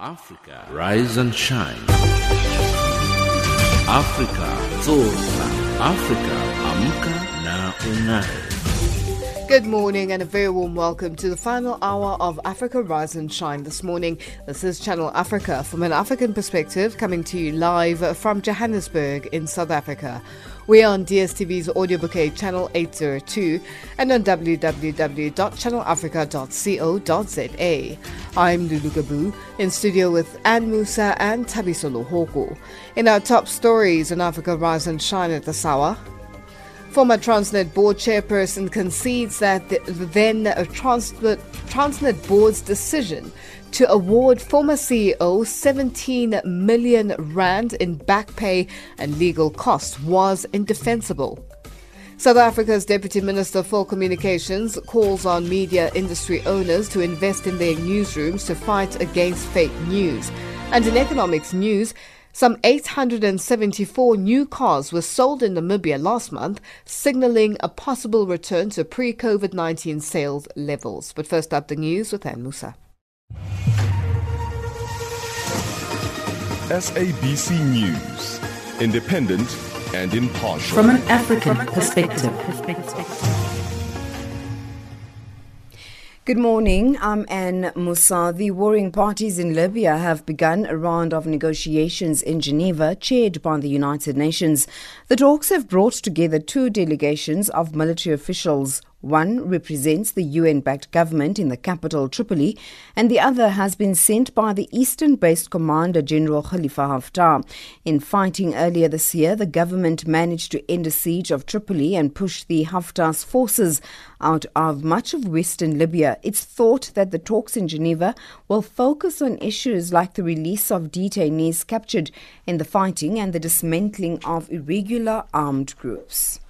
Africa, rise and shine. Africa, zorka. Africa, amka na unai. Good morning and a very warm welcome to the final hour of Africa Rise and Shine this morning. This is Channel Africa from an African perspective coming to you live from Johannesburg in South Africa. We are on DSTV's audio bouquet channel 802 and on www.channelafrica.co.za. I'm Lulu Gabu in studio with Ann Musa and Tabisolo Hoko. In our top stories on Africa Rise and Shine at this hour, Former Transnet board chairperson concedes that the, then Transnet, Transnet board's decision to award former CEO 17 million rand in back pay and legal costs was indefensible. South Africa's Deputy Minister for Communications calls on media industry owners to invest in their newsrooms to fight against fake news. And in economics news, some 874 new cars were sold in Namibia last month, signaling a possible return to pre COVID 19 sales levels. But first up, the news with Ann Musa. SABC News, independent and impartial. From an African perspective. Good morning. I'm Anne Musa. The warring parties in Libya have begun a round of negotiations in Geneva, chaired by the United Nations. The talks have brought together two delegations of military officials. One represents the UN backed government in the capital, Tripoli, and the other has been sent by the eastern based Commander General Khalifa Haftar. In fighting earlier this year, the government managed to end a siege of Tripoli and push the Haftar's forces out of much of western Libya. It's thought that the talks in Geneva will focus on issues like the release of detainees captured in the fighting and the dismantling of irregular armed groups.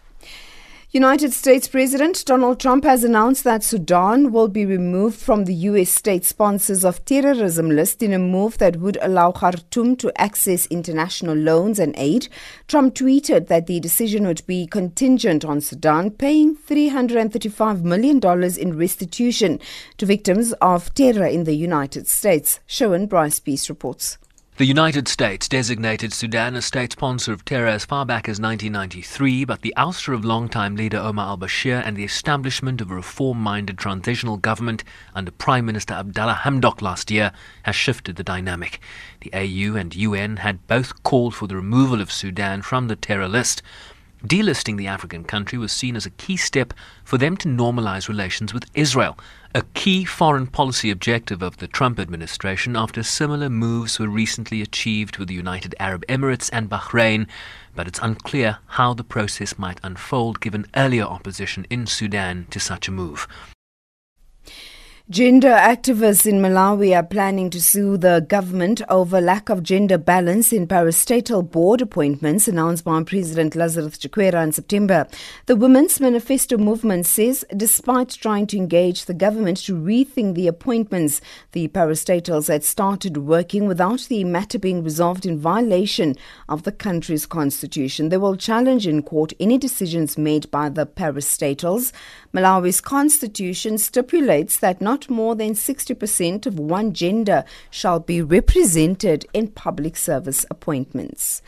United States President Donald Trump has announced that Sudan will be removed from the U.S. state sponsors of terrorism list in a move that would allow Khartoum to access international loans and aid. Trump tweeted that the decision would be contingent on Sudan paying $335 million in restitution to victims of terror in the United States. Sharon Bryce Peace reports. The United States designated Sudan a state sponsor of terror as far back as 1993, but the ouster of longtime leader Omar al Bashir and the establishment of a reform minded transitional government under Prime Minister Abdallah Hamdok last year has shifted the dynamic. The AU and UN had both called for the removal of Sudan from the terror list. Delisting the African country was seen as a key step for them to normalize relations with Israel, a key foreign policy objective of the Trump administration after similar moves were recently achieved with the United Arab Emirates and Bahrain, but it's unclear how the process might unfold given earlier opposition in Sudan to such a move. Gender activists in Malawi are planning to sue the government over lack of gender balance in parastatal board appointments announced by President Lazarus Chakwera in September. The Women's Manifesto movement says despite trying to engage the government to rethink the appointments, the parastatals had started working without the matter being resolved in violation of the country's constitution. They will challenge in court any decisions made by the parastatals. Malawi's constitution stipulates that not more than 60% of one gender shall be represented in public service appointments.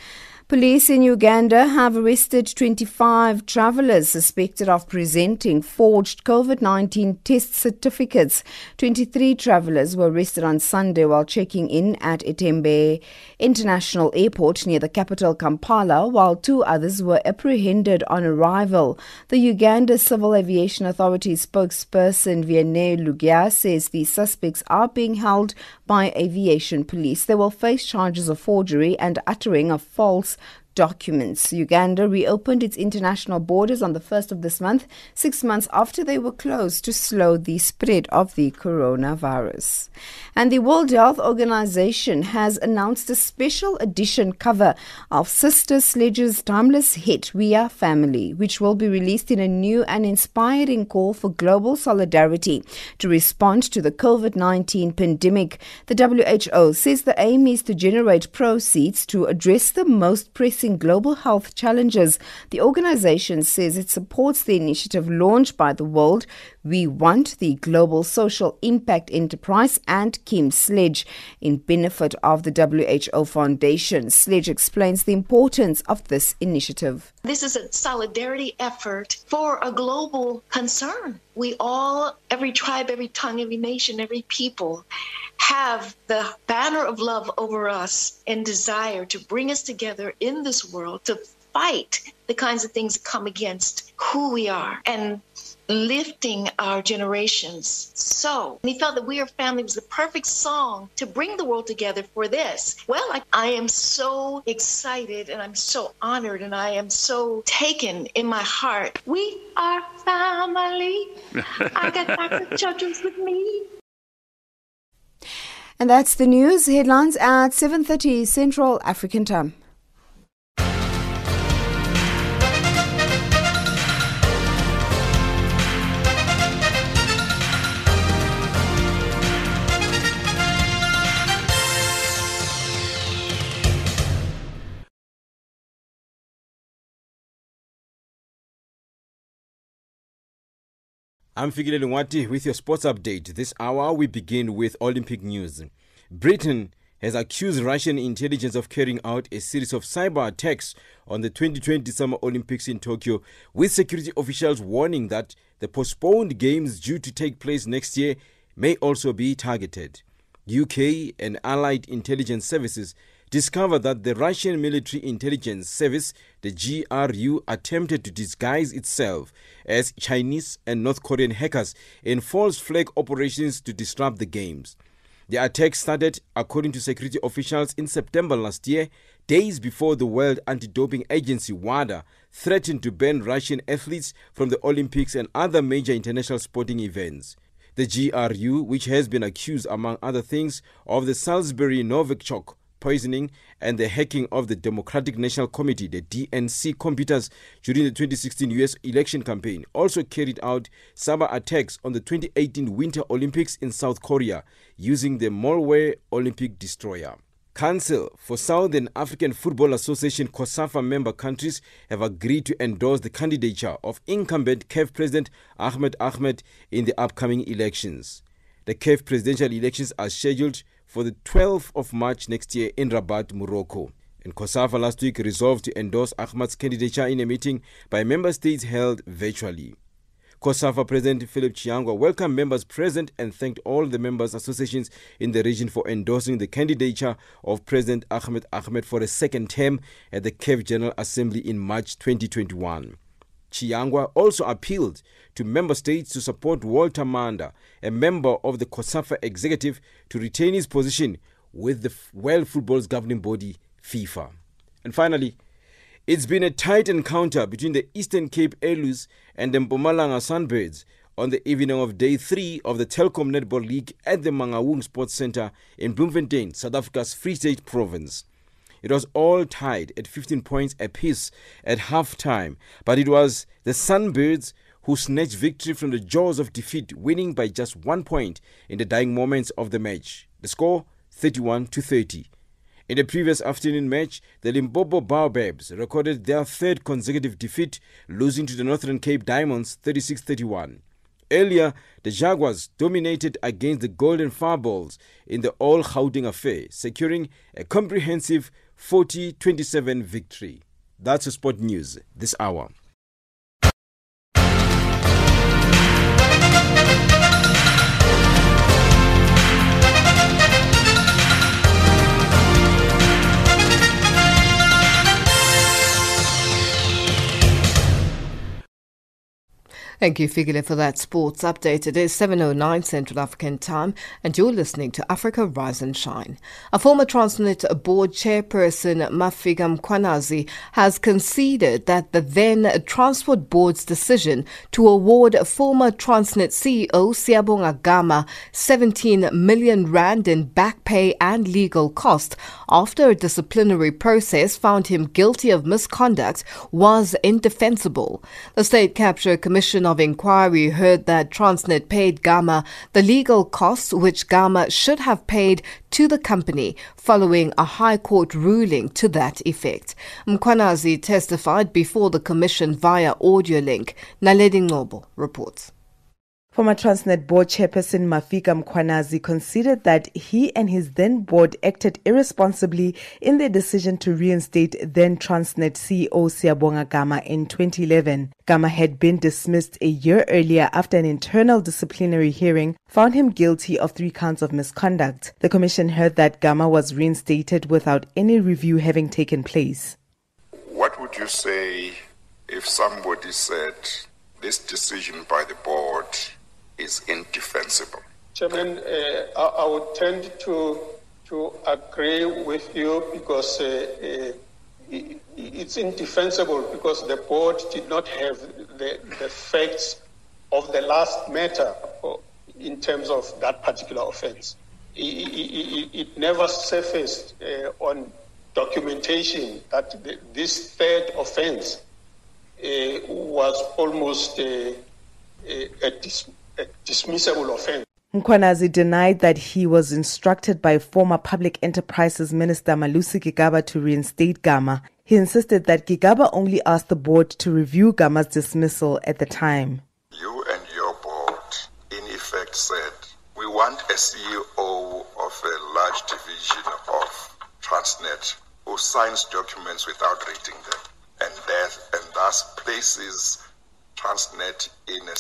Police in Uganda have arrested 25 travelers suspected of presenting forged COVID 19 test certificates. 23 travelers were arrested on Sunday while checking in at Entebbe International Airport near the capital Kampala, while two others were apprehended on arrival. The Uganda Civil Aviation Authority spokesperson Vianney Luggya says the suspects are being held by aviation police. They will face charges of forgery and uttering a false documents. Uganda reopened its international borders on the 1st of this month, six months after they were closed to slow the spread of the coronavirus. And the World Health Organization has announced a special edition cover of Sister Sledge's timeless hit We Are Family, which will be released in a new and inspiring call for global solidarity to respond to the COVID 19 pandemic. The WHO says the aim is to generate proceeds to address the most pressing global health challenges. The organization says it supports the initiative launched by the World We Want, the Global Social Impact Enterprise, and Kim Sledge in benefit of the WHO Foundation. Sledge explains the importance of this initiative. This is a solidarity effort for a global concern. We all, every tribe, every tongue, every nation, every people, have the banner of love over us and desire to bring us together in this world to fight the kinds of things that come against who we are and lifting our generations. So he felt that We Are Family was the perfect song to bring the world together for this. Well, I, I am so excited and I'm so honored and I am so taken in my heart. We are family. I got Dr. Children's with me. And that's the news headlines at 7:30 Central African Time. I'm Fikile Lungwati with your sports update. This hour we begin with Olympic news. Britain has accused Russian intelligence of carrying out a series of cyber attacks on the 2020 Summer Olympics in Tokyo, with security officials warning that the postponed games due to take place next year may also be targeted. UK and allied intelligence services discovered that the Russian military intelligence service, the GRU, attempted to disguise itself as Chinese and North Korean hackers in false flag operations to disrupt the games. The attack started, according to security officials, in September last year, days before the World Anti Doping Agency WADA threatened to ban Russian athletes from the Olympics and other major international sporting events. The GRU, which has been accused, among other things, of the Salisbury Novichok poisoning and the hacking of the Democratic National Committee, the DNC, computers during the 2016 US election campaign, also carried out cyber attacks on the 2018 Winter Olympics in South Korea using the malware Olympic Destroyer. Council for Southern African Football Association COSAFA member countries have agreed to endorse the candidature of incumbent CAF President Ahmed Ahmed in the upcoming elections. The CAF presidential elections are scheduled for the 12th of March next year in Rabat, Morocco. And COSAFA last week resolved to endorse Ahmad's candidature in a meeting by member states held virtually. COSAFA President Philip Chiyangwa welcomed members present and thanked all the members' associations in the region for endorsing the candidature of President Ahmed Ahmed for a second term at the CAF General Assembly in March 2021. Chiyangwa also appealed to member states to support Walter Manda, a member of the COSAFA executive, to retain his position with the World Football's governing body, FIFA. And finally, it's been a tight encounter between the Eastern Cape Aloes and the Mpumalanga Sunbirds on the evening of day three of the Telkom Netball League at the Mangaung Sports Center in Bloemfontein, South Africa's Free State Province. It was all tied at 15 points apiece at half time, but it was the Sunbirds who snatched victory from the jaws of defeat, winning by just one point in the dying moments of the match. The score 31 to 30. In the previous afternoon match, the Limpopo Baobabs recorded their third consecutive defeat, losing to the Northern Cape Diamonds 36 31. Earlier, the Jaguars dominated against the Golden Fireballs in the All Gauteng affair, securing a comprehensive 40 27 victory. That's sport news this hour. Thank you, Fikile, for that sports update. It is 7.09 Central African time, and you're listening to Africa Rise and Shine. A former Transnet board chairperson, Mafika Mkhwanazi, has conceded that the then Transport Board's decision to award former Transnet CEO Siyabonga Gama 17 million rand in back pay and legal costs after a disciplinary process found him guilty of misconduct was indefensible. The State Capture Commission of Inquiry heard that Transnet paid Gama the legal costs which Gama should have paid to the company following a High Court ruling to that effect. Mkhwanazi testified before the Commission via audio link. Naledi Ngobo reports. Former Transnet board chairperson Mafika Mkhwanazi considered that he and his then board acted irresponsibly in their decision to reinstate then Transnet CEO Siyabonga Gama in 2011. Gama had been dismissed a year earlier after an internal disciplinary hearing found him guilty of three counts of misconduct. The commission heard that Gama was reinstated without any review having taken place. What would you say if somebody said this decision by the board is indefensible. Chairman, uh, I, I, would tend to to agree with you because uh, uh, it's indefensible because the board did not have the, the facts of the last matter in terms of that particular offense. It, it, it never surfaced uh, on documentation that the, this third offense uh, was almost uh, a, dis- a dismissible offense. Mkhwanazi denied that he was instructed by former Public Enterprises Minister Malusi Gigaba to reinstate Gama. He insisted that Gigaba only asked the board to review Gama's dismissal at the time. You and your board, in effect, said we want a CEO of a large division of Transnet who signs documents without reading them and, and thus places Transnet in a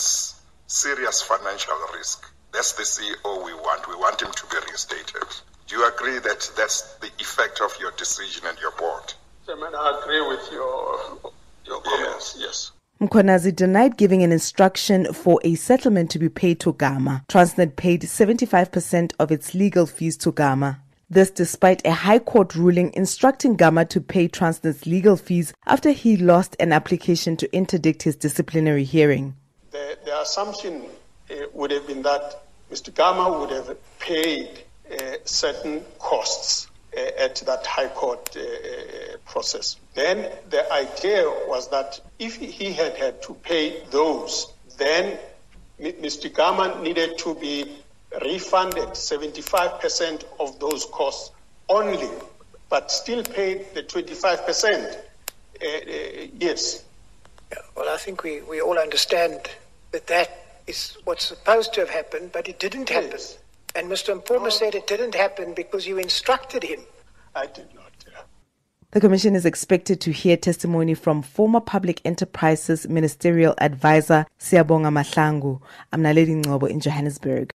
serious financial risk. That's the CEO we want. We want him to be reinstated. Do you agree that that's the effect of your decision and your board? Chairman, I agree with your, your comments, yes. yes. Mkhwanazi denied giving an instruction for a settlement to be paid to Gama. Transnet paid 75% of its legal fees to Gama. This despite a High Court ruling instructing Gama to pay Transnet's legal fees after he lost an application to interdict his disciplinary hearing the assumption uh, would have been that Mr. Gama would have paid uh, certain costs uh, at that High Court uh, uh, process. Then the idea was that if he had had to pay those, then Mr. Gama needed to be refunded 75% of those costs only, but still paid the 25%. Uh, yes. Well, I think we, we all understand that that is what's supposed to have happened, but it didn't happen. Yes. And Mr. Mpuma oh. said it didn't happen because you instructed him. I did not. The Commission is expected to hear testimony from former Public Enterprises Ministerial Advisor Siyabonga Mahlangu. I'm Naledi Ngobo in Johannesburg.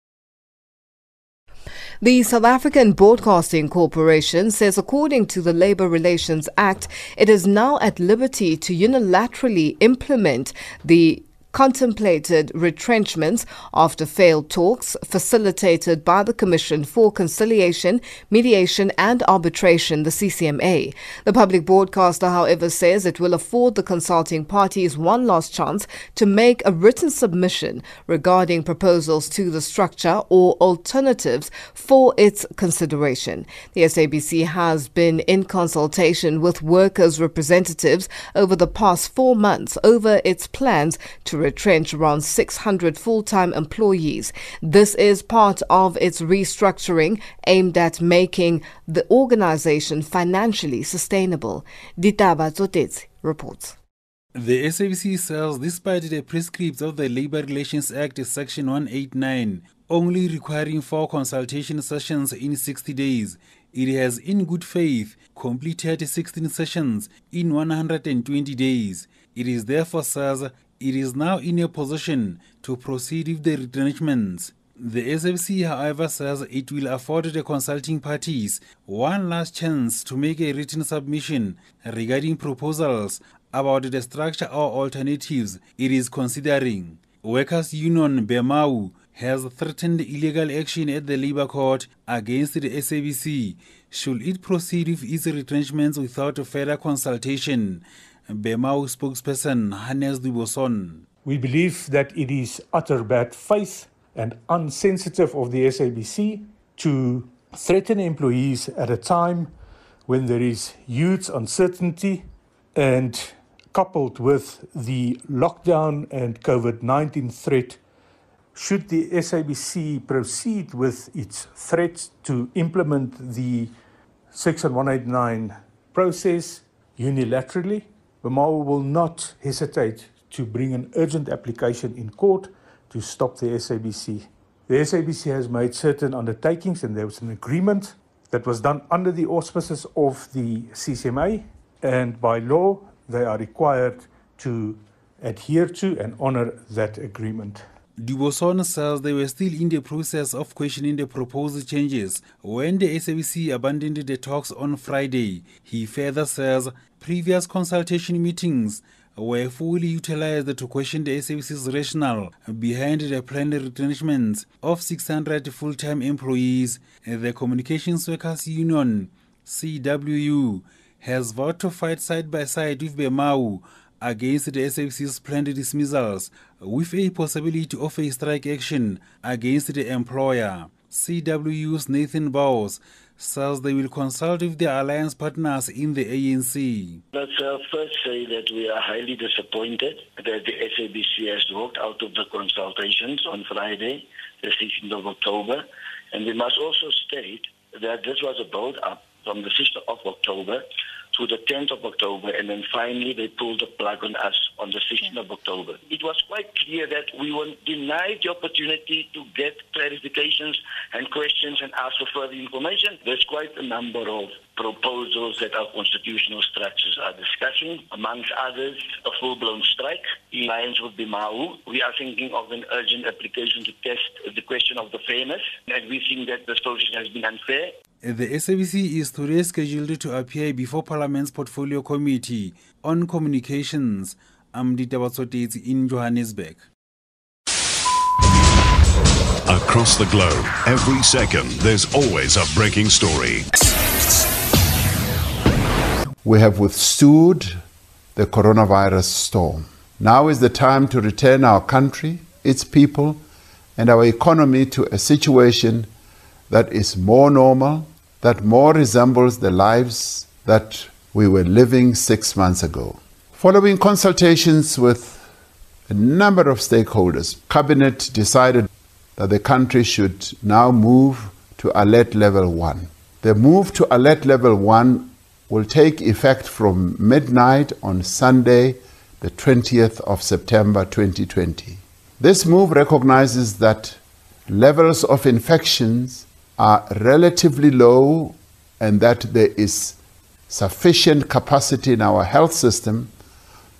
The South African Broadcasting Corporation says, according to the Labour Relations Act, it is now at liberty to unilaterally implement the contemplated retrenchments after failed talks facilitated by the Commission for Conciliation, Mediation and Arbitration, the CCMA. The public broadcaster, however, says it will afford the consulting parties one last chance to make a written submission regarding proposals to the structure or alternatives for its consideration. The SABC has been in consultation with workers' representatives over the past four months over its plans to retrench around 600 full time employees. This is part of its restructuring aimed at making the organization financially sustainable. Ditaba Zotets reports. The SABC says, despite the prescripts of the Labour Relations Act, Section 189, only requiring four consultation sessions in 60 days, it has, in good faith, completed 16 sessions in 120 days. It is therefore says it is now in a position to proceed with the retrenchments. The SFC, however, says it will afford the consulting parties one last chance to make a written submission regarding proposals about the structure or alternatives it is considering. Workers' Union BEMAWU has threatened illegal action at the Labour Court against the SABC should it proceed with its retrenchments without further consultation. Spokesperson Hannes du Buisson. We believe that it is utter bad faith and unsensitive of the SABC to threaten employees at a time when there is huge uncertainty and coupled with the lockdown and COVID 19 threat, should the SABC proceed with its threats to implement the Section 189 process unilaterally, BEMAWU will not hesitate to bring an urgent application in court to stop the SABC. The SABC has made certain undertakings, and there was an agreement that was done under the auspices of the CCMA, and by law, they are required to adhere to and honor that agreement. Du Buisson says they were still in the process of questioning the proposed changes when the SABC abandoned the talks on Friday. He further says previous consultation meetings were fully utilized to question the SABC's rationale behind the planned retrenchments of 600 full-time employees. The Communications Workers Union, CWU, has vowed to fight side by side with BEMAWU against the SABC's planned dismissals with a possibility of a strike action against the employer. CWU's Nathan Bowes says they will consult with their alliance partners in the ANC. Let's uh, first say that we are highly disappointed that the SABC has walked out of the consultations on Friday, the 16th of October. And we must also state that this was a build-up from the 6th of October to the 10th of October, and then finally they pulled the plug on us on the 16th of October. It was quite clear that we were denied the opportunity to get clarifications and questions and ask for further information. There's quite a number of proposals that our constitutional structures are discussing, amongst others, a full-blown strike in lines with BEMAWU. We are thinking of an urgent application to test the question of the fairness, and we think that this process has been unfair. The SABC is today scheduled to appear before Parliament's Portfolio Committee on Communications, Amdi Tabatsotezi in Johannesburg. Across the globe, every second, there's always a breaking story. We have withstood the coronavirus storm. Now is the time to return our country, its people, and our economy to a situation that is more normal that more resembles the lives that we were living six months ago. Following consultations with a number of stakeholders, Cabinet decided that the country should now move to alert level 1. The move to alert level 1 will take effect from midnight on Sunday, the 20th of September 2020. This move recognizes that levels of infections are relatively low and that there is sufficient capacity in our health system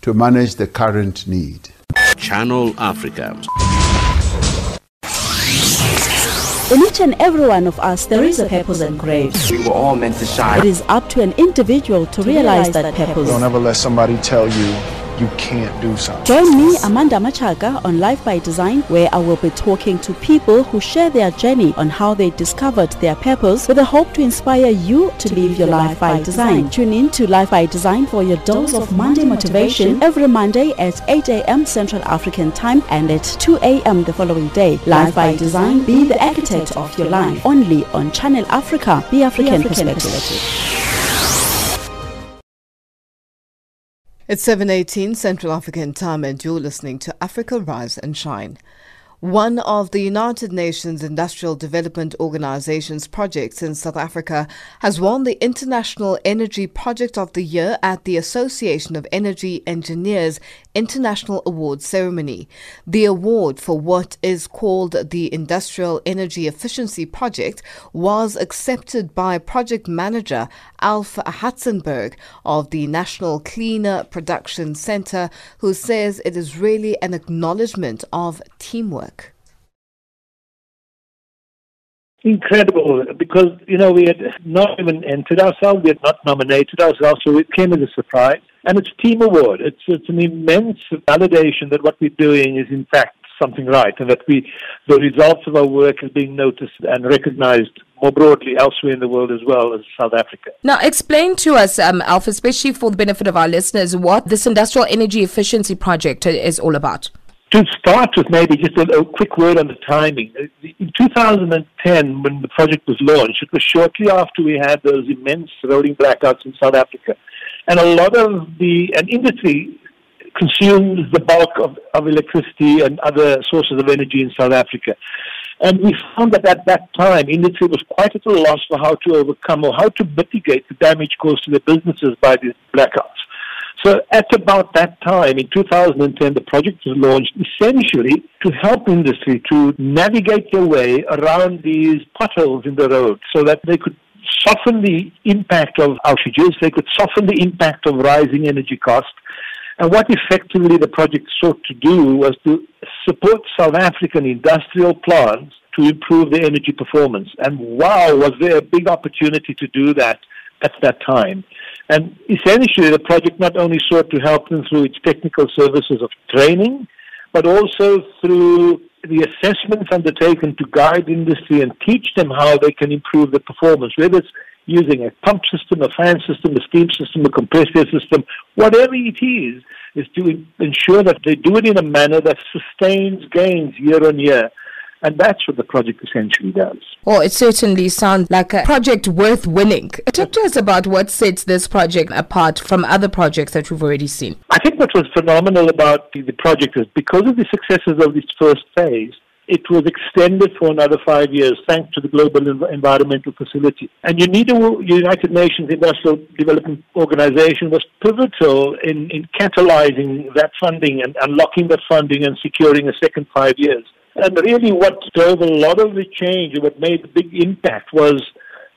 to manage the current need. Channel Africa. In each and every one of us, there is a purpose engraved. We were all meant to shine. It is up to an individual to realize that purpose. Don't ever let somebody tell you you can't do something. Join me, Amanda Machaga, on Life by Design, where I will be talking to people who share their journey on how they discovered their purpose with the hope to inspire you to, to live your life by design. design. Tune in to Life by Design for your dose of Monday motivation every Monday at 8 a.m. Central African Time and at 2 a.m. the following day. Life by Design, be the architect of your life. Only on Channel Africa, the African, the African perspective. perspective. It's 7:18 Central African Time and you're listening to Africa Rise and Shine. One of the United Nations Industrial Development Organization's projects in South Africa has won the International Energy Project of the Year at the Association of Energy Engineers International Awards ceremony. The award for what is called the Industrial Energy Efficiency Project was accepted by project manager Alf Hartzenburg of the National Cleaner Production Center, who says it is really an acknowledgement of teamwork. Incredible because you know we had not even entered ourselves, we had not nominated ourselves, so it came as a surprise. And it's a team award. It's it's an immense validation that what we're doing is in fact something right, and that we the results of our work is being noticed and recognized more broadly elsewhere in the world as well as South Africa. Now, explain to us, um, Alf, especially for the benefit of our listeners, what this industrial energy efficiency project is all about. To start with, maybe just a, a, quick word on the timing. Uh, in 2010, when the project was launched, it was shortly after we had those immense rolling blackouts in South Africa. And a lot of the, and industry consumes the bulk of, of electricity and other sources of energy in South Africa. And we found that at that time, industry was quite at a loss for how to overcome or how to mitigate the damage caused to their businesses by these blackouts. So at about that time, in 2010, the project was launched essentially to help industry to navigate their way around these potholes in the road so that they could soften the impact of outages, they could soften the impact of rising energy costs. And what effectively the project sought to do was to support South African industrial plants to improve their energy performance. And wow, was there a big opportunity to do that at that time. And essentially, the project not only sought to help them through its technical services of training, but also through the assessments undertaken to guide industry and teach them how they can improve their performance, whether it's using a pump system, a fan system, a steam system, a compressor system, whatever it is, is to ensure that they do it in a manner that sustains gains year on year. And that's what the project essentially does. Well, it certainly sounds like a project worth winning. Talk to us about what sets this project apart from other projects that we've already seen. I think what was phenomenal about the, the project is because of the successes of this first phase, it was extended for another five years thanks to the Global Environmental Facility. And UNIDO, United Nations Industrial Development Organization, was pivotal in, in catalyzing that funding and unlocking that funding and securing a second five years. And really, what drove a lot of the change, what made the big impact, was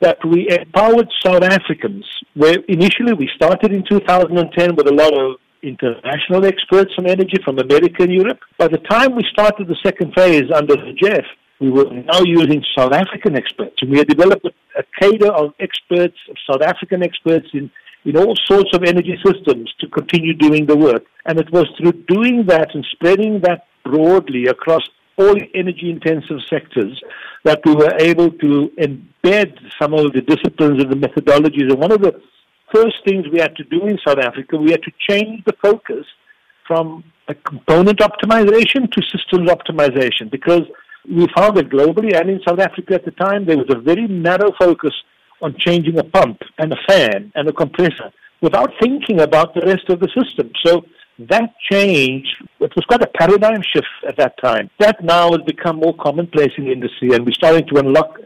that we empowered South Africans. Where initially we started in 2010 with a lot of international experts on energy from America and Europe. By the time we started the second phase under the GEF, we were now using South African experts. And we had developed a, a cadre of experts, of South African experts in, in all sorts of energy systems to continue doing the work. And it was through doing that and spreading that broadly across all energy intensive sectors that we were able to embed some of the disciplines and the methodologies. And one of the first things we had to do in South Africa, we had to change the focus from a component optimization to systems optimization because we found that globally and in South Africa at the time, there was a very narrow focus on changing a pump and a fan and a compressor without thinking about the rest of the system. So that change, it was quite a paradigm shift at that time. That now has become more commonplace in the industry, and we're starting to unlock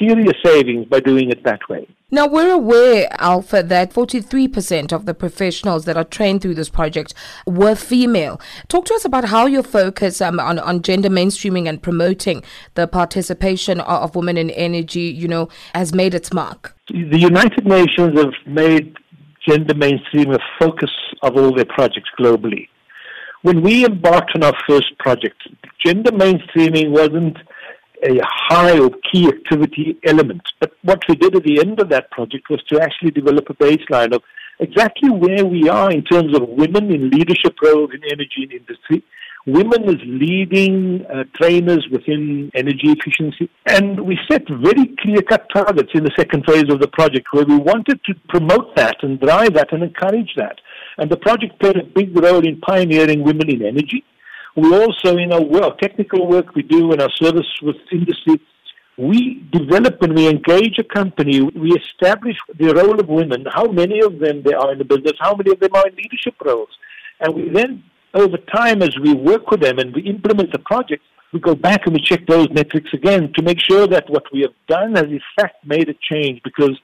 serious savings by doing it that way. Now, we're aware, Alpha, that 43% of the professionals that are trained through this project were female. Talk to us about how your focus um, on, on gender mainstreaming and promoting the participation of, of women in energy, you know, has made its mark. The United Nations have made gender mainstreaming a focus of all their projects globally. When we embarked on our first project, gender mainstreaming wasn't a high or key activity element. But what we did at the end of that project was to actually develop a baseline of exactly where we are in terms of women in leadership roles in energy and industry, women as leading uh, trainers within energy efficiency. And we set very clear cut targets in the second phase of the project where we wanted to promote that and drive that and encourage that. And the project played a big role in pioneering women in energy. We also, in our work, technical work we do in our service with industry, we develop and we engage a company, we establish the role of women, how many of them there are in the business, how many of them are in leadership roles. And we then over time, as we work with them and we implement the project, we go back and we check those metrics again to make sure that what we have done has in fact made a change because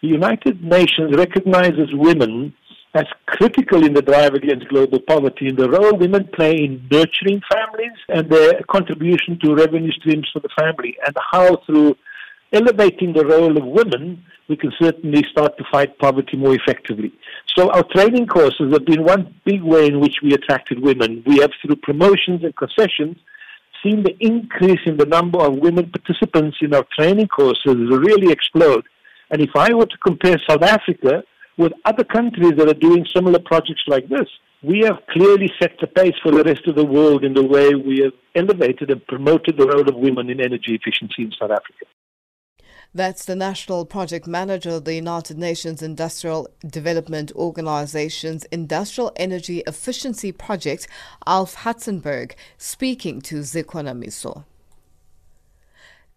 the United Nations recognizes women as critical in the drive against global poverty and the role women play in nurturing families and their contribution to revenue streams for the family and how through elevating the role of women we can certainly start to fight poverty more effectively. So our training courses have been one big way in which we attracted women. We have, through promotions and concessions, seen the increase in the number of women participants in our training courses really explode. And if I were to compare South Africa with other countries that are doing similar projects like this, we have clearly set the pace for the rest of the world in the way we have elevated and promoted the role of women in energy efficiency in South Africa. That's the National Project Manager of the United Nations Industrial Development Organization's Industrial Energy Efficiency Project, Alf Hartzenburg, speaking to Zikwana Miso.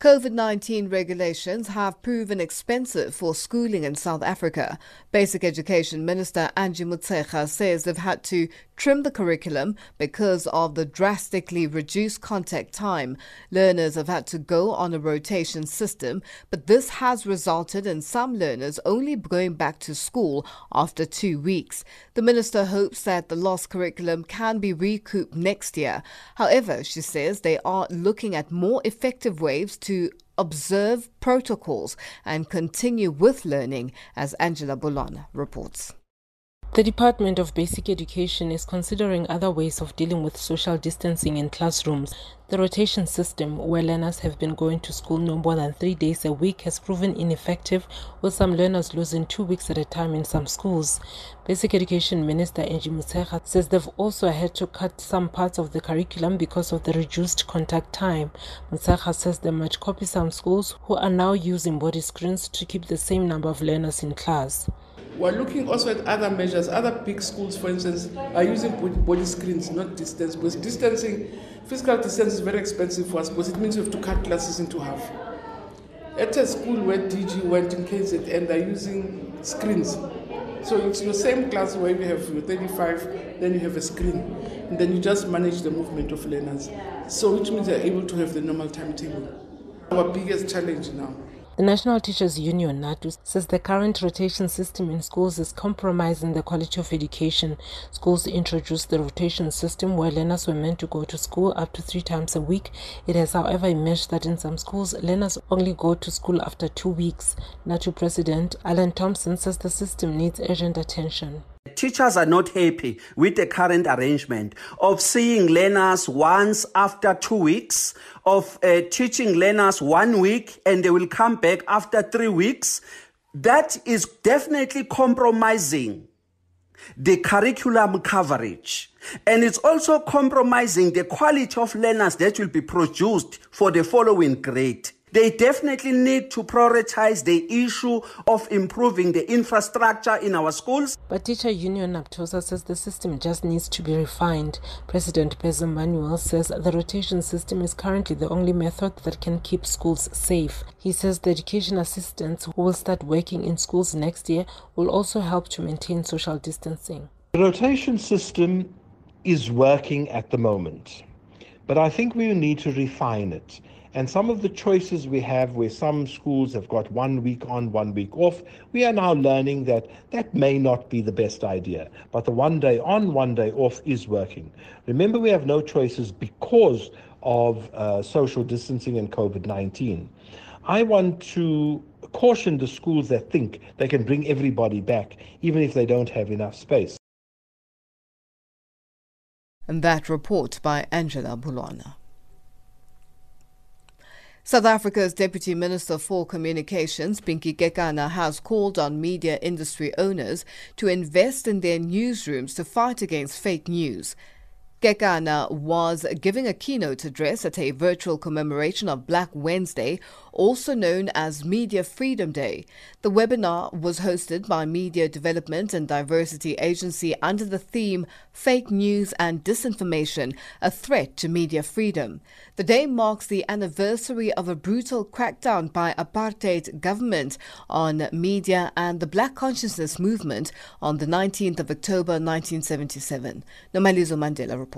COVID 19 regulations have proven expensive for schooling in South Africa. Basic Education Minister Angie Motshekga says they've had to trim the curriculum because of the drastically reduced contact time. Learners have had to go on a rotation system, but this has resulted in some learners only going back to school after two weeks. The minister hopes that the lost curriculum can be recouped next year. However, she says they are looking at more effective ways to observe protocols and continue with learning, as Angela Bolon reports. The Department of Basic Education is considering other ways of dealing with social distancing in classrooms. The rotation system, where learners have been going to school no more than three days a week, has proven ineffective, with some learners losing two weeks at a time in some schools. Basic Education Minister Angie Motshekga says they've also had to cut some parts of the curriculum because of the reduced contact time. Motshekga says they might copy some schools who are now using body screens to keep the same number of learners in class. We're looking also at other measures. Other big schools, for instance, are using body screens, not distance. Because distancing, physical distance is very expensive for us because it means you have to cut classes into half. At a school where DG went in KZN, they're using screens. So it's your same class where you have your 35, then you have a screen, and then you just manage the movement of learners. So which means they're able to have the normal timetable. Our biggest challenge now. The National Teachers Union, NATU, says the current rotation system in schools is compromising the quality of education. Schools introduced the rotation system where learners were meant to go to school up to three times a week. It has, however, emerged that in some schools, learners only go to school after two weeks. NATU President Alan Thompson says the system needs urgent attention. Teachers are not happy with the current arrangement of seeing learners once after two weeks, of uh, teaching learners one week and they will come back after three weeks. That is definitely compromising the curriculum coverage. And it's also compromising the quality of learners that will be produced for the following grade. They definitely need to prioritize the issue of improving the infrastructure in our schools. But Teacher Union NAPTOSA says the system just needs to be refined. President Basil Manuel says the rotation system is currently the only method that can keep schools safe. He says the education assistants who will start working in schools next year will also help to maintain social distancing. The rotation system is working at the moment, but I think we need to refine it. And some of the choices we have, where some schools have got one week on, one week off, we are now learning that that may not be the best idea. But the one day on, one day off is working. Remember, we have no choices because of uh, social distancing and COVID 19. I want to caution the schools that think they can bring everybody back, even if they don't have enough space. And that report by Angela Bulwana. South Africa's Deputy Minister for Communications, Pinky Kekana, has called on media industry owners to invest in their newsrooms to fight against fake news. Kekana was giving a keynote address at a virtual commemoration of Black Wednesday, also known as Media Freedom Day. The webinar was hosted by Media Development and Diversity Agency under the theme Fake News and Disinformation, a Threat to Media Freedom. The day marks the anniversary of a brutal crackdown by apartheid government on media and the Black Consciousness Movement on the 19th of October 1977. Nomalizo Mandela.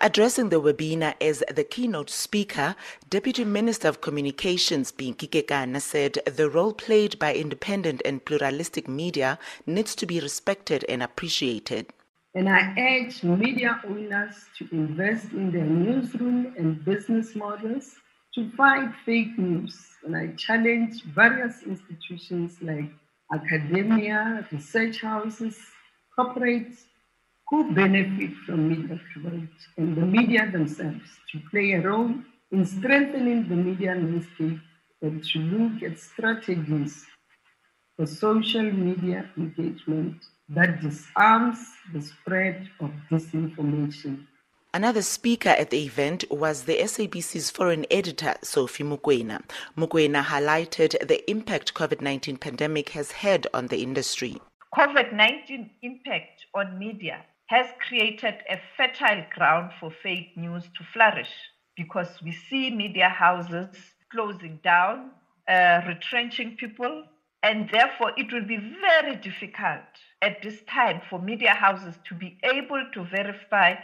Addressing the webinar as the keynote speaker, Deputy Minister of Communications Pinky Kekana said the role played by independent and pluralistic media needs to be respected and appreciated. And I urge media owners to invest in their newsroom and business models to fight fake news. And I challenge various institutions like academia, research houses, corporates who benefit from media coverage and the media themselves to play a role in strengthening the media landscape and to look at strategies for social media engagement that disarms the spread of disinformation. Another speaker at the event was the SABC's foreign editor, Sophie Mokoena. Mokoena highlighted the impact COVID-19 pandemic has had on the industry. COVID-19 impact on media has created a fertile ground for fake news to flourish because we see media houses closing down, uh, retrenching people, And therefore, it will be very difficult at this time for media houses to be able to verify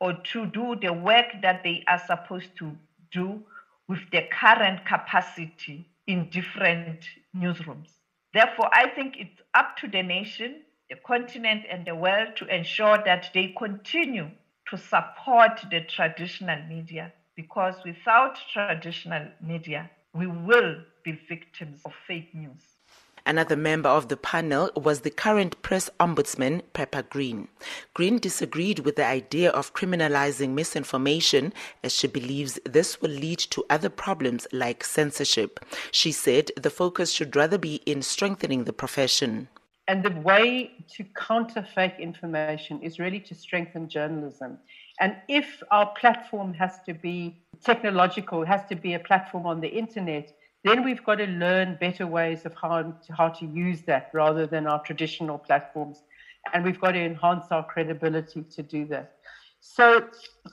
or to do the work that they are supposed to do with their current capacity in different newsrooms. Therefore, I think it's up to the nation, the continent, and the world to ensure that they continue to support the traditional media because without traditional media, we will be victims of fake news. Another member of the panel was the current press ombudsman, Pippa Green. Green disagreed with the idea of criminalizing misinformation as she believes this will lead to other problems like censorship. She said the focus should rather be in strengthening the profession. And the way to counter fake information is really to strengthen journalism. And if our platform has to be technological, has to be a platform on the internet, then we've got to learn better ways of how to, how to use that rather than our traditional platforms. And we've got to enhance our credibility to do that. So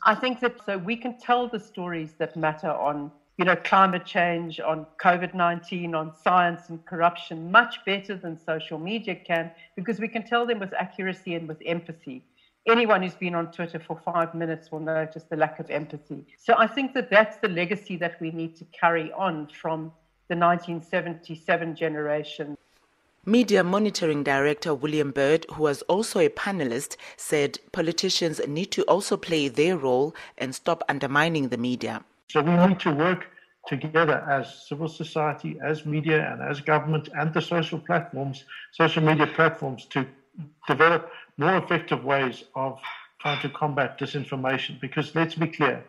I think that so we can tell the stories that matter on you know climate change, on COVID-19, on science and corruption much better than social media can because we can tell them with accuracy and with empathy anyone who's been on Twitter for five minutes will notice the lack of empathy. So I think that that's the legacy that we need to carry on from the 1977 generation. Media Monitoring Director William Bird, who was also a panelist, said politicians need to also play their role and stop undermining the media. So we need to work together as civil society, as media, and as government and the social platforms, social media platforms to develop more effective ways of trying to combat disinformation. Because let's be clear,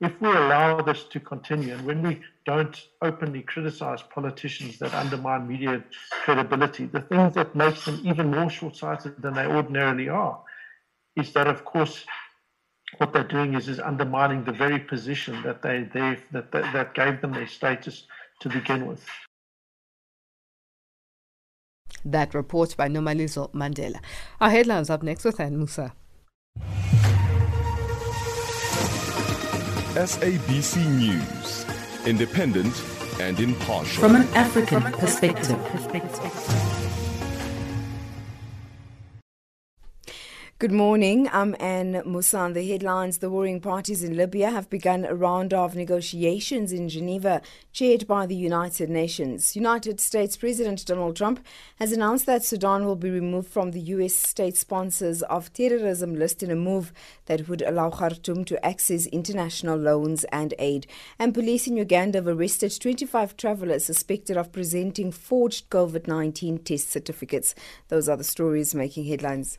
if we allow this to continue and when we don't openly criticize politicians that undermine media credibility, the thing that makes them even more short sighted than they ordinarily are is that, of course, what they're doing is, is undermining the very position that they, they that, that, that gave them their status to begin with. That report by Nomalizo Mandela. Our headlines up next with Ann Musa. SABC News, independent and impartial. From an African perspective. Good morning. I'm Anne Musan. The headlines The warring parties in Libya have begun a round of negotiations in Geneva, chaired by the United Nations. United States President Donald Trump has announced that Sudan will be removed from the U.S. state sponsors of terrorism list in a move that would allow Khartoum to access international loans and aid. And police in Uganda have arrested 25 travelers suspected of presenting forged COVID 19 test certificates. Those are the stories making headlines.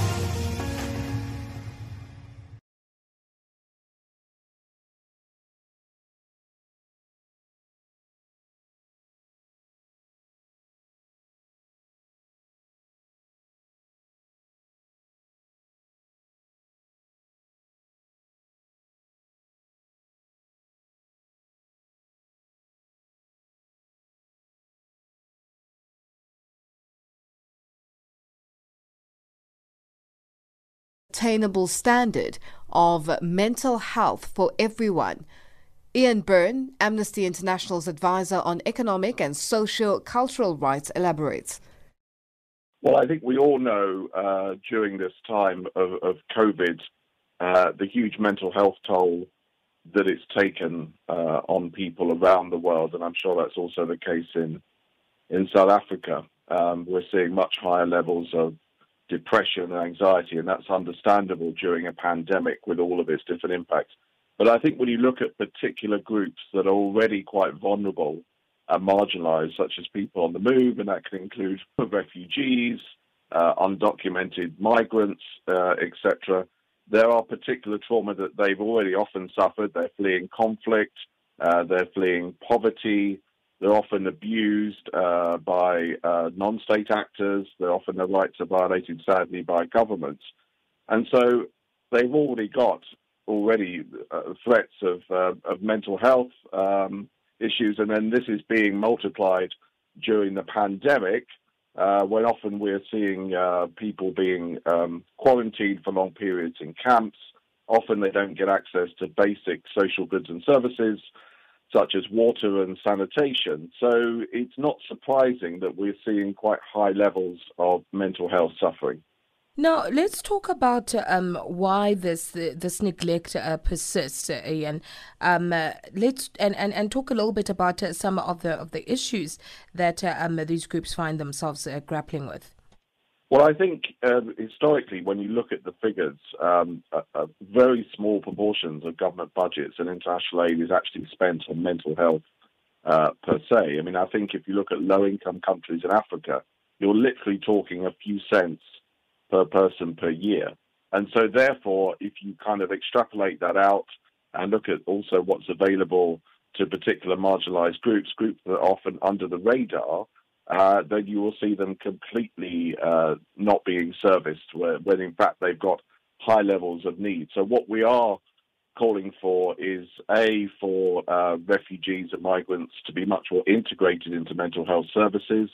Attainable standard of mental health for everyone. Ian Byrne, Amnesty International's advisor on economic and social cultural rights, elaborates. Well, I think we all know uh, during this time of, of COVID uh, the huge mental health toll that it's taken uh, on people around the world, and I'm sure that's also the case in in South Africa. Um, we're seeing much higher levels of depression and anxiety, and that's understandable during a pandemic with all of its different impacts. But I think when you look at particular groups that are already quite vulnerable and marginalized, such as people on the move, and that can include refugees, uh, undocumented migrants, uh, etc., there are particular trauma that they've already often suffered. They're fleeing conflict, uh, they're fleeing poverty, they're often abused uh, by uh, non-state actors. They're often their rights are violated, sadly, by governments, and so they've already got already uh, threats of uh, of mental health um, issues, and then this is being multiplied during the pandemic uh, when often we're seeing uh, people being um, quarantined for long periods in camps. Often they don't get access to basic social goods and services such as water and sanitation. So it's not surprising that we're seeing quite high levels of mental health suffering. Now let's talk about um, why this this neglect uh, persists, uh, Ian. Um, uh, let's and, and, and talk a little bit about uh, some of the of the issues that uh, um, these groups find themselves uh, grappling with. Well, I think um, historically, when you look at the figures, um, a, a very small proportions of government budgets and international aid is actually spent on mental health per se. I mean, I think if you look at low income countries in Africa, you're literally talking a few cents per person per year. And so, therefore, if you kind of extrapolate that out and look at also what's available to particular marginalized groups, groups that are often under the radar, uh, then you will see them completely uh, not being serviced where, when in fact they've got high levels of need. So, what we are calling for is A, for uh, refugees and migrants to be much more integrated into mental health services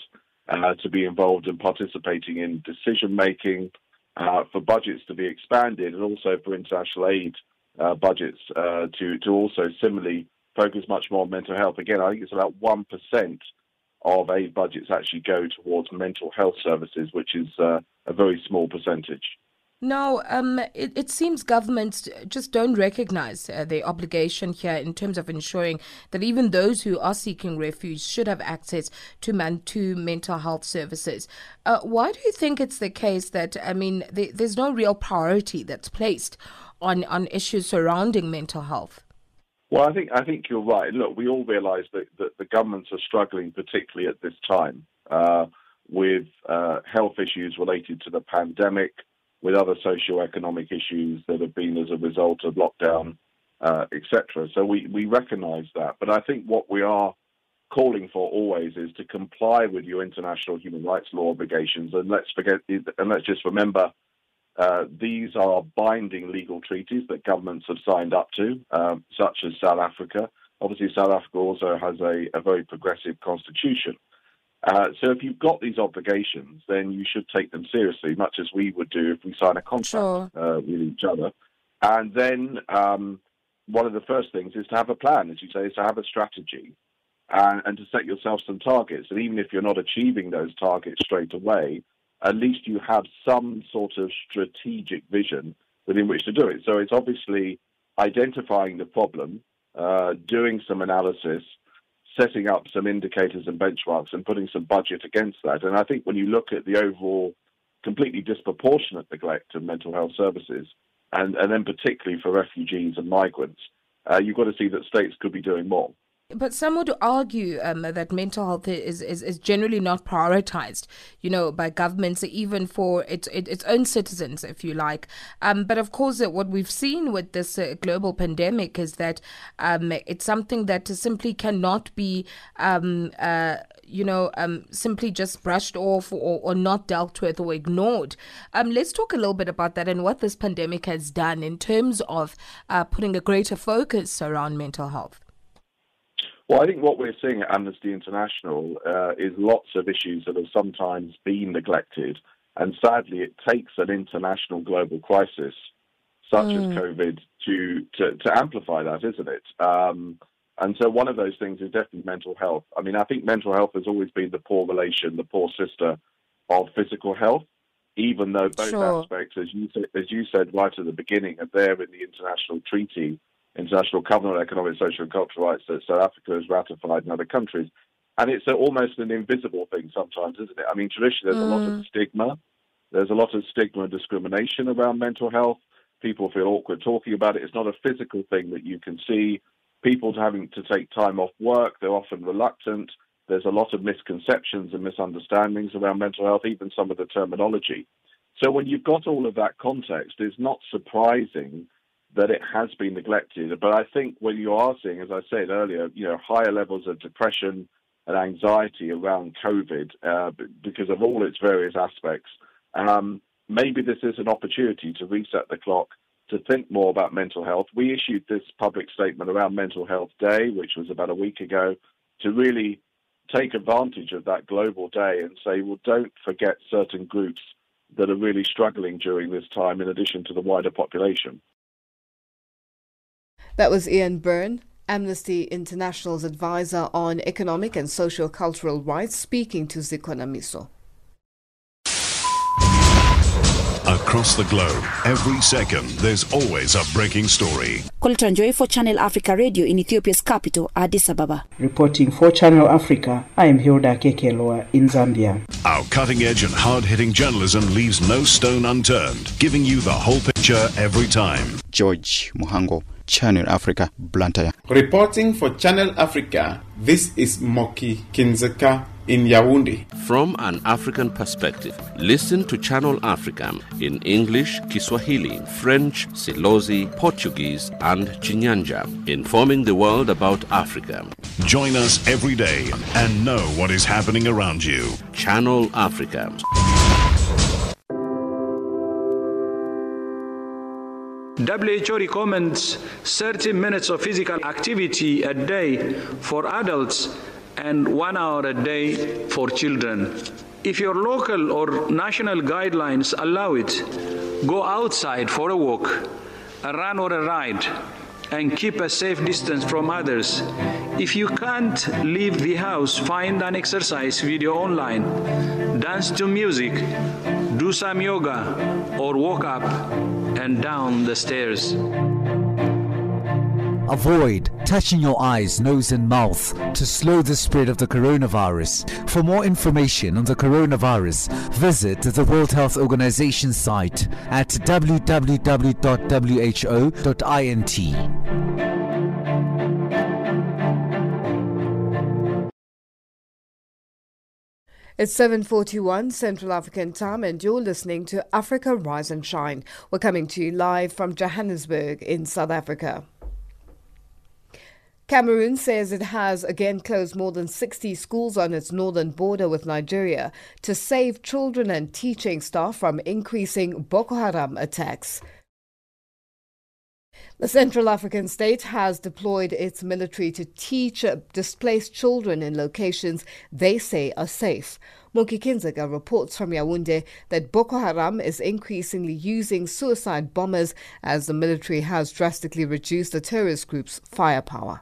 uh, to be involved in participating in decision making, uh, for budgets to be expanded, and also for international aid uh, budgets uh, to to also similarly focus much more on mental health. Again, I think it's about one percent of aid budgets actually go towards mental health services, which is uh, a very small percentage. No, um, it, it, seems governments just don't recognize uh, their obligation here in terms of ensuring that even those who are seeking refuge should have access to, man- to mental health services. Uh, why do you think it's the case that, I mean, the, there's no real priority that's placed on, on issues surrounding mental health? Well, I think I think you're right. Look, we all realise that, that the governments are struggling, particularly at this time, uh, with uh, health issues related to the pandemic, with other socio-economic issues that have been as a result of lockdown, uh, etc. So we, we recognise that. But I think what we are calling for always is to comply with your international human rights law obligations. And let's forget, and let's just remember, uh, these are binding legal treaties that governments have signed up to, um, such as South Africa. Obviously, South Africa also has a, a very progressive constitution. Uh, so if you've got these obligations, then you should take them seriously, much as we would do if we sign a contract sure. uh, with each other. And then um, one of the first things is to have a plan, as you say, is to have a strategy and, and to set yourself some targets. And even if you're not achieving those targets straight away, at least you have some sort of strategic vision within which to do it. So it's obviously identifying the problem, uh, doing some analysis, setting up some indicators and benchmarks and putting some budget against that. And I think when you look at the overall completely disproportionate neglect of mental health services, and, and then particularly for refugees and migrants, uh, you've got to see that states could be doing more. But some would argue um, that mental health is, is, is generally not prioritized, you know, by governments, even for its its own citizens, if you like. Um, but of course, uh, what we've seen with this uh, global pandemic is that um, it's something that simply cannot be, um, uh, you know, um, simply just brushed off or, or not dealt with or ignored. Um, let's talk a little bit about that and what this pandemic has done in terms of uh, putting a greater focus around mental health. Well, I think what we're seeing at Amnesty International uh, is lots of issues that have sometimes been neglected. And sadly, it takes an international global crisis such mm. as COVID to, to, to, amplify that, isn't it? Um, and so one of those things is definitely mental health. I mean, I think mental health has always been the poor relation, the poor sister of physical health, even though both sure. aspects, as you, as you said right at the beginning, are there in the international treaty International Covenant on Economic, Social and Cultural Rights that South Africa has ratified in other countries. And it's a, almost an invisible thing sometimes, isn't it? I mean, traditionally there's mm. a lot of mm. stigma. There's a lot of stigma and discrimination around mental health. People feel awkward talking about it. It's not a physical thing that you can see. People having to take time off work, they're often reluctant. There's a lot of misconceptions and misunderstandings around mental health, even some of the terminology. So when you've got all of that context, it's not surprising that it has been neglected. But I think what you are seeing, as I said earlier, you know, higher levels of depression and anxiety around COVID uh, because of all its various aspects. Um, maybe this is an opportunity to reset the clock, to think more about mental health. We issued this public statement around Mental Health Day, which was about a week ago, to really take advantage of that global day and say, well, don't forget certain groups that are really struggling during this time in addition to the wider population. That was Ian Byrne, Amnesty International's advisor on economic and social cultural rights, speaking to Zikona Miso. Across the globe, every second, there's always a breaking story. Colton Joy for Channel Africa Radio in Ethiopia's capital, Addis Ababa. Reporting for Channel Africa, I am Hilda Kekeloa in Zambia. Our cutting edge and hard hitting journalism leaves no stone unturned, giving you the whole picture every time. George Muhango. Channel Africa, Blantyre. Reporting for Channel Africa, this is Moki Kindzeka in Yaoundé. From an African perspective, listen to Channel Africa in English, Kiswahili, French, Silozi, Portuguese, and Chinyanja, informing the world about Africa. Join us every day and know what is happening around you. Channel Africa. WHO recommends 30 minutes of physical activity a day for adults and one hour a day for children. If your local or national guidelines allow it, go outside for a walk, a run or a ride, and keep a safe distance from others. If you can't leave the house, find an exercise video online, dance to music, do some yoga, or walk up and down the stairs. Avoid touching your eyes, nose, and mouth to slow the spread of the coronavirus. For more information on the coronavirus, visit the World Health Organization site at www.who.int. It's 7:41 Central African Time and you're listening to Africa Rise and Shine. We're coming to you live from Johannesburg in South Africa. Cameroon says it has again closed more than 60 schools on its northern border with Nigeria to save children and teaching staff from increasing Boko Haram attacks. The Central African state has deployed its military to teach displaced children in locations they say are safe. Moki Kindzeka reports from Yaoundé that Boko Haram is increasingly using suicide bombers as the military has drastically reduced the terrorist group's firepower.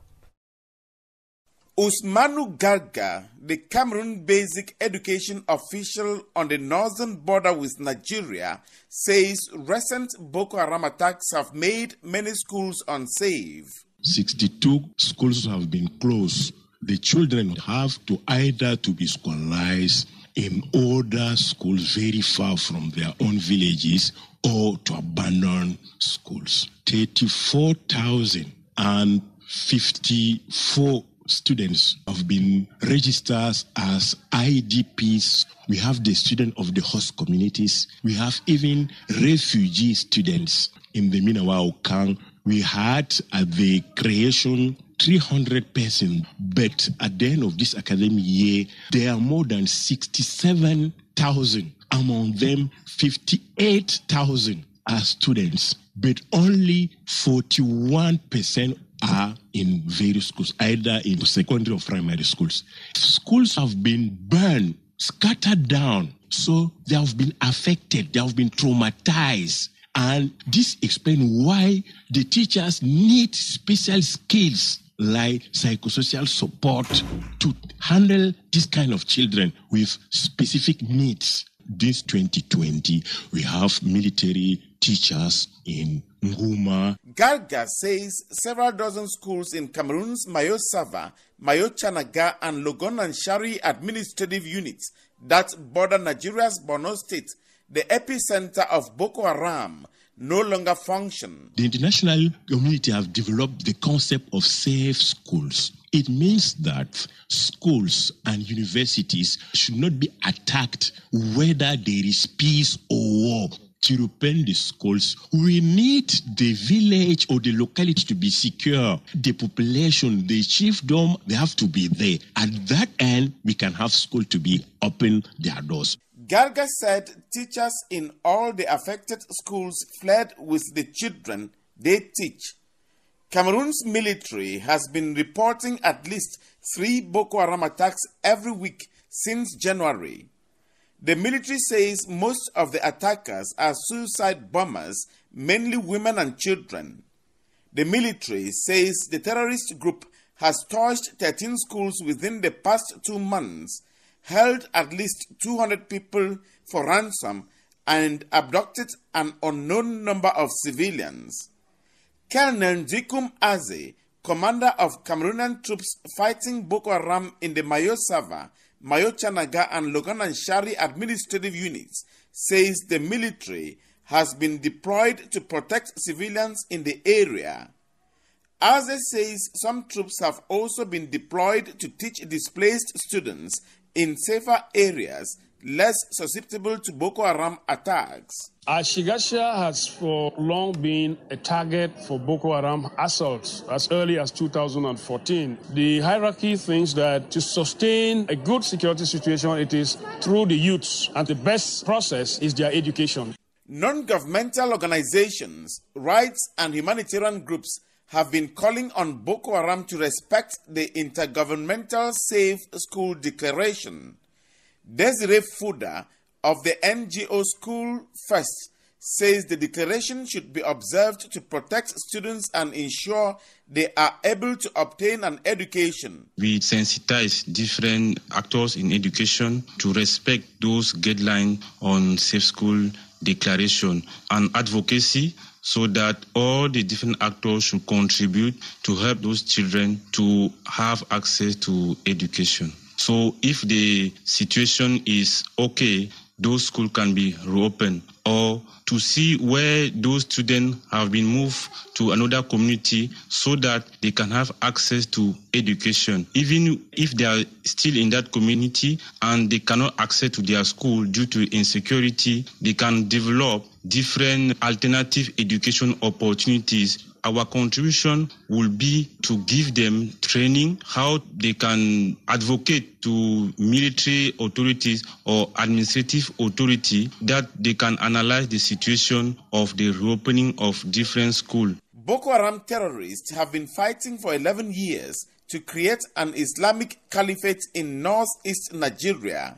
Usmanu Garga, the Cameroon basic education official on the northern border with Nigeria, says recent Boko Haram attacks have made many schools unsafe. 62 schools have been closed. The children have to either to be scholarized in older schools very far from their own villages or to abandon schools. 34,054 students have been registered as IDPs. We have the students of the host communities. We have even refugee students in the Minawao camp. We had at the creation 300 persons, but at the end of this academic year, there are more than 67,000. Among them, 58,000 are students, but only 41% are in various schools, either in secondary or primary schools. Schools have been burned, scattered down, so they have been affected, they have been traumatized. And this explains why the teachers need special skills like psychosocial support to handle this kind of children with specific needs. This 2020, we have military teachers in Nguma. Garga says several dozen schools in Cameroon's Mayo Sava, Mayo Tsanaga, and Logone and Chari administrative units that border Nigeria's Borno state, the epicenter of Boko Haram, no longer function. The international community have developed the concept of safe schools. It means that schools and universities should not be attacked whether there is peace or war to open the schools, we need the village or the locality to be secure. The population, the chiefdom, they have to be there. At that end, we can have school to be open their doors. Garga said teachers in all the affected schools fled with the children they teach. Cameroon's military has been reporting at least three Boko Haram attacks every week since January. The military says most of the attackers are suicide bombers, mainly women and children. The military says the terrorist group has torched 13 schools within the past two months, held at least 200 people for ransom, and abducted an unknown number of civilians. Colonel Jikum Aze, commander of Cameroonian troops fighting Boko Haram in the Mayo Sava, Mayo Tsanaga, and Logone and Chari administrative units, says the military has been deployed to protect civilians in the area. Aze says some troops have also been deployed to teach displaced students in safer areas less susceptible to Boko Haram attacks. Ashigasha has for long been a target for Boko Haram assaults as early as 2014. The hierarchy thinks that to sustain a good security situation, it is through the youths, and the best process is their education. Non governmental organizations, rights, and humanitarian groups have been calling on Boko Haram to respect the Intergovernmental Safe School Declaration. Desiree Fuda of the NGO School First says the declaration should be observed to protect students and ensure they are able to obtain an education. We sensitize different actors in education to respect those guidelines on safe school declaration and advocacy so that all the different actors should contribute to help those children to have access to education. So if the situation is okay, those schools can be reopened or to see where those students have been moved to another community so that they can have access to education. Even if they are still in that community and they cannot access to their school due to insecurity, they can develop different alternative education opportunities our contribution will be to give them training how they can advocate to military authorities or administrative authority that they can analyze the situation of the reopening of different schools. Boko Haram terrorists have been fighting for 11 years to create an Islamic caliphate in northeast Nigeria.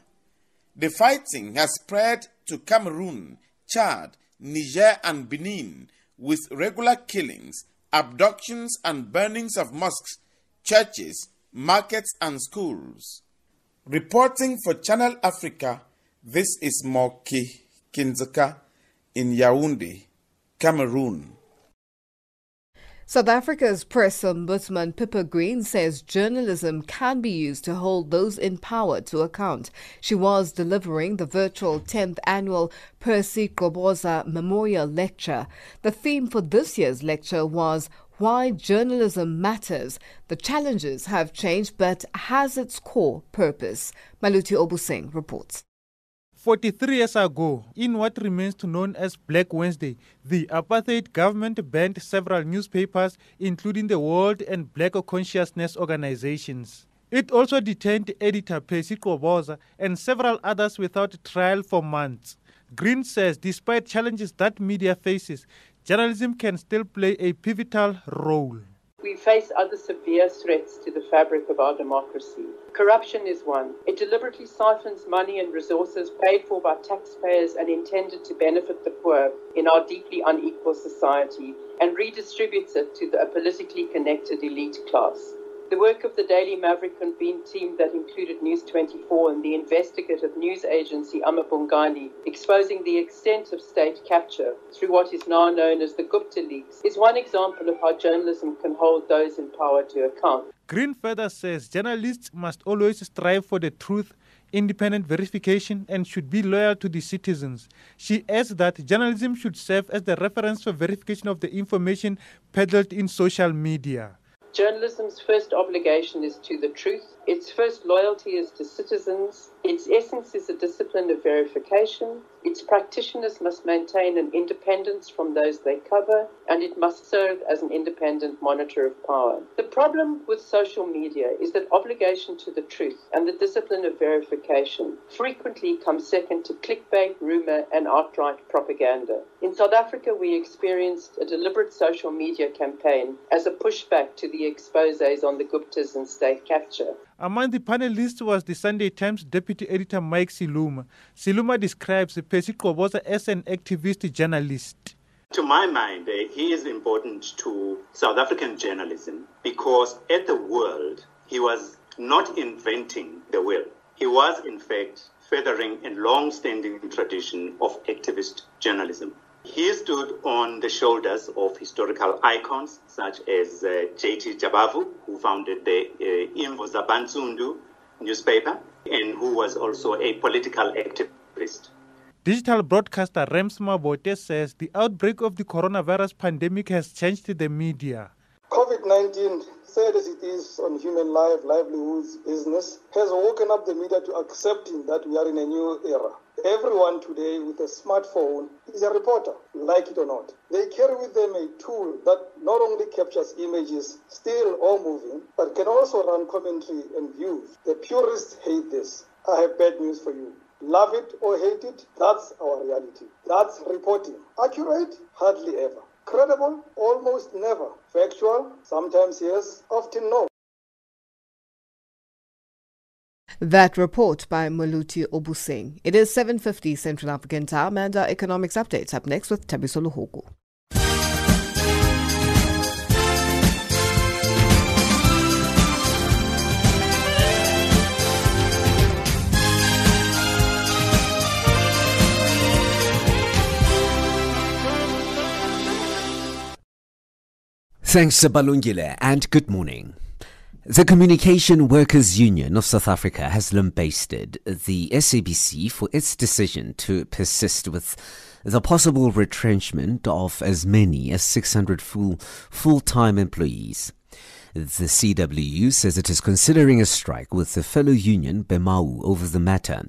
The fighting has spread to Cameroon, Chad, Niger, and Benin with regular killings, abductions, and burnings of mosques, churches, markets, and schools. Reporting for Channel Africa, this is Moki Kindzeka in Yaoundé, Cameroon. South Africa's press ombudsman Pippa Green says journalism can be used to hold those in power to account. She was delivering the virtual 10th annual Percy Qoboza Memorial Lecture. The theme for this year's lecture was Why Journalism Matters. The challenges have changed but has its core purpose. Maluti Obuseng reports. 43 years ago, in what remains to known as Black Wednesday, the apartheid government banned several newspapers, including the World and Black Consciousness organizations. It also detained editor Percy Qoboza and several others without trial for months. Green says despite challenges that media faces, journalism can still play a pivotal role. We face other severe threats to the fabric of our democracy. Corruption is one. It deliberately siphons money and resources paid for by taxpayers and intended to benefit the poor in our deeply unequal society and redistributes it to the, politically connected elite class. The work of the Daily Maverick convened team that included News 24 and the investigative news agency amaBhungane, exposing the extent of state capture through what is now known as the Gupta leaks, is one example of how journalism can hold those in power to account. Green further says journalists must always strive for the truth independent verification and should be loyal to the citizens. She adds that journalism should serve as the reference for verification of the information peddled in social media. Journalism's first obligation is to the truth, Its first loyalty is to citizens. Its essence is a discipline of verification. Its practitioners must maintain an independence from those they cover, and it must serve as an independent monitor of power. The problem with social media is that obligation to the truth and the discipline of verification frequently come second to clickbait, rumor, and outright propaganda. In South Africa, we experienced a deliberate social media campaign as a pushback to the exposes on the Guptas and state capture. Among the panelists was the Sunday Times deputy editor Mike Siluma. Siluma describes Percy Qoboza as an activist journalist. To my mind, uh, he is important to South African journalism because at the world, he was not inventing the wheel. He was, in fact, furthering a long standing tradition of activist journalism. He stood on the shoulders of historical icons such as uh, J.T. Jabavu, who founded the uh, Imvo Zabantsundu newspaper and who was also a political activist. Digital broadcaster Rams Mabote says the outbreak of the coronavirus pandemic has changed the media. COVID 19, sad as it is on human life, livelihoods, business, has woken up the media to accepting that we are in a new era. Everyone today with a smartphone is a reporter, like it or not. They carry with them a tool that not only captures images, still or moving, but can also run commentary and views. The purists hate this. I have bad news for you. Love it or hate it, that's our reality. That's reporting. Accurate? Hardly ever. Credible? Almost never. Factual? Sometimes yes, often no. That report by Maluti Obusing. It is 7.50 Central African Time and our economics updates up next with Tabiso Luhugu. Thanks, Balungile, and good morning. The Communication Workers Union of South Africa has lambasted the SABC for its decision to persist with the possible retrenchment of as many as 600 full full-time employees. The CWU says it is considering a strike with the fellow union BEMAWU over the matter.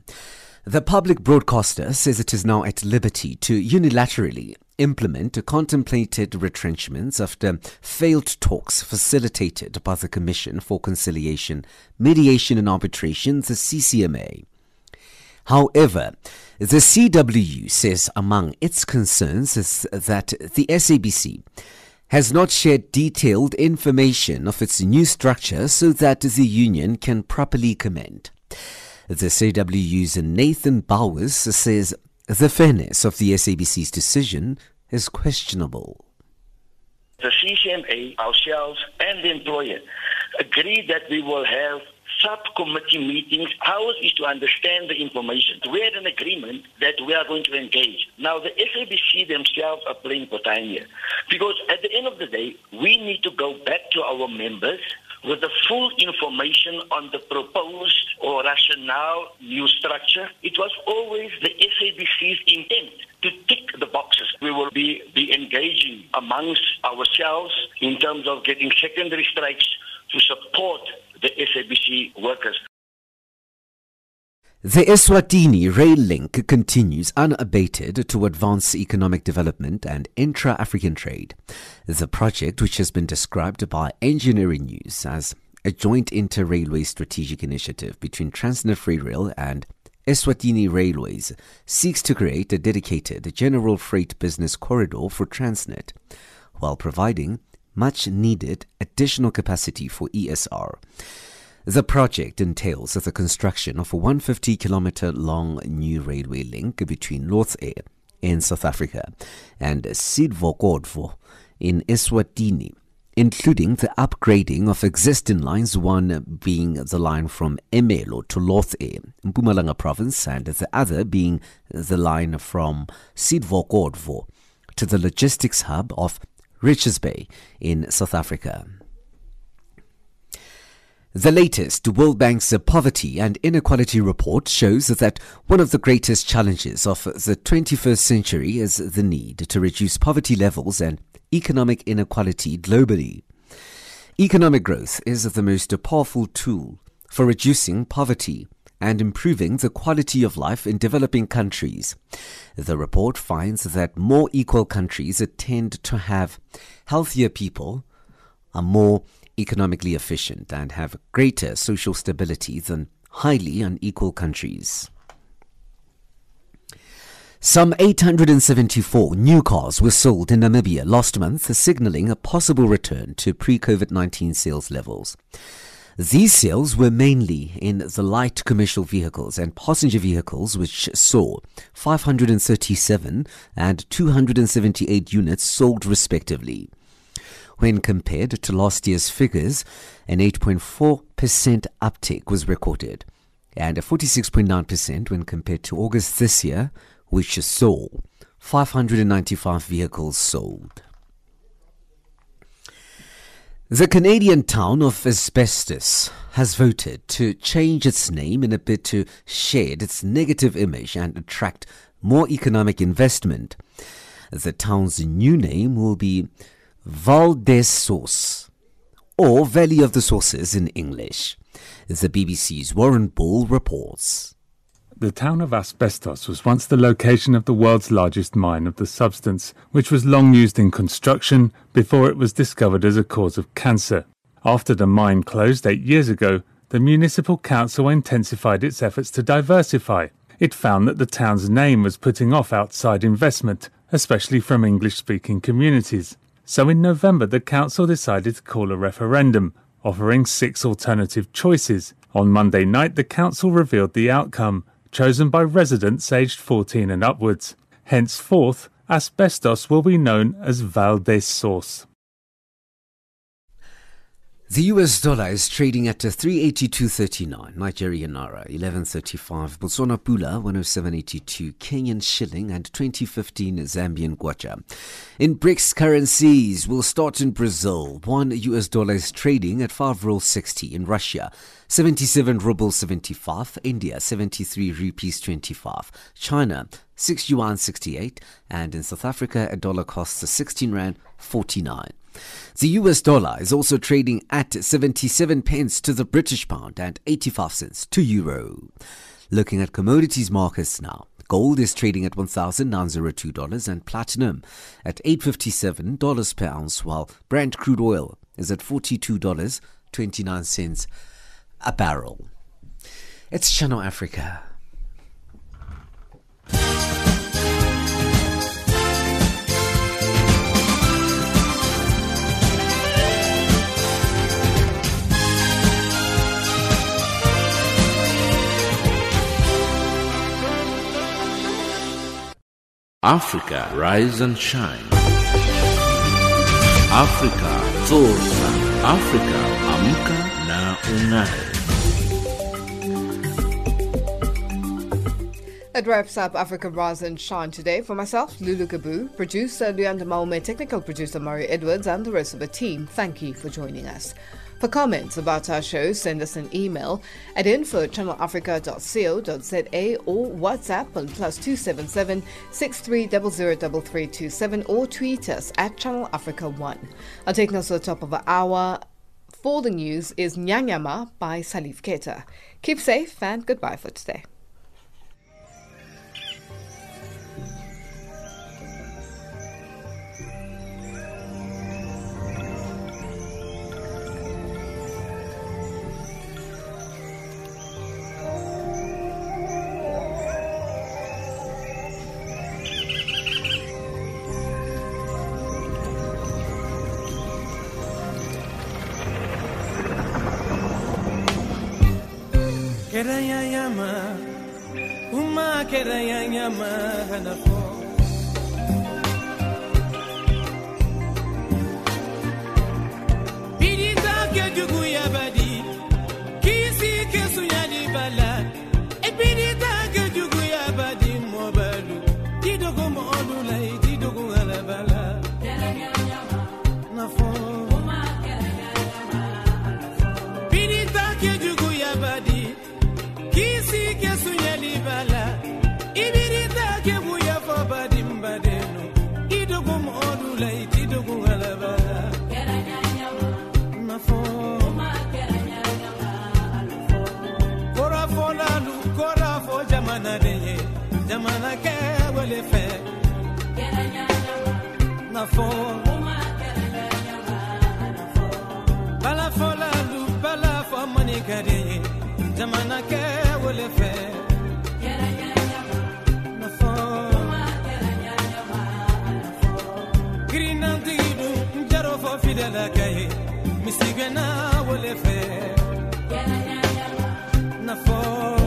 The public broadcaster says it is now at liberty to unilaterally implement contemplated retrenchments after failed talks facilitated by the Commission for Conciliation, Mediation and Arbitration, the CCMA. However, the CWU says among its concerns is that the SABC has not shared detailed information of its new structure so that the union can properly commend. The CWU's Nathan Bowers says the fairness of the SABC's decision is questionable. The CCMA, ourselves, and the employer agree that we will have subcommittee meetings. Ours is to understand the information. We had an agreement that we are going to engage. Now, the SABC themselves are playing for time here. Because at the end of the day, we need to go back to our members with the full information on the proposed or rationale new structure. It was always the SABC's intent to tick the boxes. We will be, be engaging amongst ourselves in terms of getting secondary strikes to support the SABC workers. The Eswatini rail link continues unabated to advance economic development and intra African trade. The project, which has been described by Engineering News as a joint inter railway strategic initiative between Transnet Freight Rail and Eswatini Railways, seeks to create a dedicated general freight business corridor for Transnet while providing much needed additional capacity for ESR. The project entails the construction of a 150 kilometer long new railway link between Lothair in South Africa and Sidvokodvo in Eswatini, including the upgrading of existing lines, one being the line from Ermelo to Lothair, Mpumalanga province, and the other being the line from Sidvokodvo to the logistics hub of Richards Bay in South Africa. The latest World Bank's Poverty and Inequality report shows that one of the greatest challenges of the 21st century is the need to reduce poverty levels and economic inequality globally. Economic growth is the most powerful tool for reducing poverty and improving the quality of life in developing countries. The report finds that more equal countries tend to have healthier people, are more economically efficient, and have greater social stability than highly unequal countries. Some 874 new cars were sold in Namibia last month, signaling a possible return to pre COVID 19 sales levels. These sales were mainly in the light commercial vehicles and passenger vehicles, which saw 537 and 278 units sold respectively. When compared to last year's figures, an 8.4% uptick was recorded, and a 46.9% when compared to August this year, which saw 595 vehicles sold. The Canadian town of Asbestos has voted to change its name in a bid to shed its negative image and attract more economic investment. The town's new name will be Val des Sources, or Valley of the Sources in English. The BBC's Warren Ball reports. The town of Asbestos was once the location of the world's largest mine of the substance, which was long used in construction before it was discovered as a cause of cancer. After the mine closed eight years ago, the municipal council intensified its efforts to diversify. It found that the town's name was putting off outside investment, especially from English speaking communities. So in November, the council decided to call a referendum, offering six alternative choices. On Monday night, the council revealed the outcome chosen by residents aged 14 and upwards. Henceforth, asbestos will be known as Val des Sources. The US dollar is trading at 382.39, Nigerian naira 11.35, Botswana pula 107.82, Kenyan shilling and 2015 Zambian kwacha. In BRICS currencies, we'll start in Brazil. One US dollar is trading at 5 rubles 60 in Russia. 77 rubles 75, India 73 rupees 25, China 6 yuan 68, and in South Africa a dollar costs 16 rand 49. The US dollar is also trading at 77 pence to the British pound and 85 cents to euro. Looking at commodities markets now. Gold is trading at $1,902 and platinum at $857 per ounce, while Brent crude oil is at $42.29 a barrel. It's Channel Africa. Africa, rise and shine. Africa, zorka. Africa, amka na ungae. That wraps up Africa Rise and Shine today. For myself, Lulu Gabu, producer Leander Malme, technical producer Mario Edwards, and the rest of the team, thank you for joining us. For comments about our show, send us an email at info at channelafrica.co.za or WhatsApp on plus 277 63003327 or tweet us at Channel Africa 1. I'll take us to the top of the hour. For the news is Nyanyama by Salif Keita. Keep safe and goodbye for today. Kerayayama uma kerayayama hanafo. Bidita ke kisi jamana kɛ wele fɛ nafɔ balafɔla du balafɔ mani ka di ye jamana kɛ wele fɛ nafɔ kirinantigi dun n jaro fɔ fidɛla ka ye misigɛnna wele fɛ nafɔ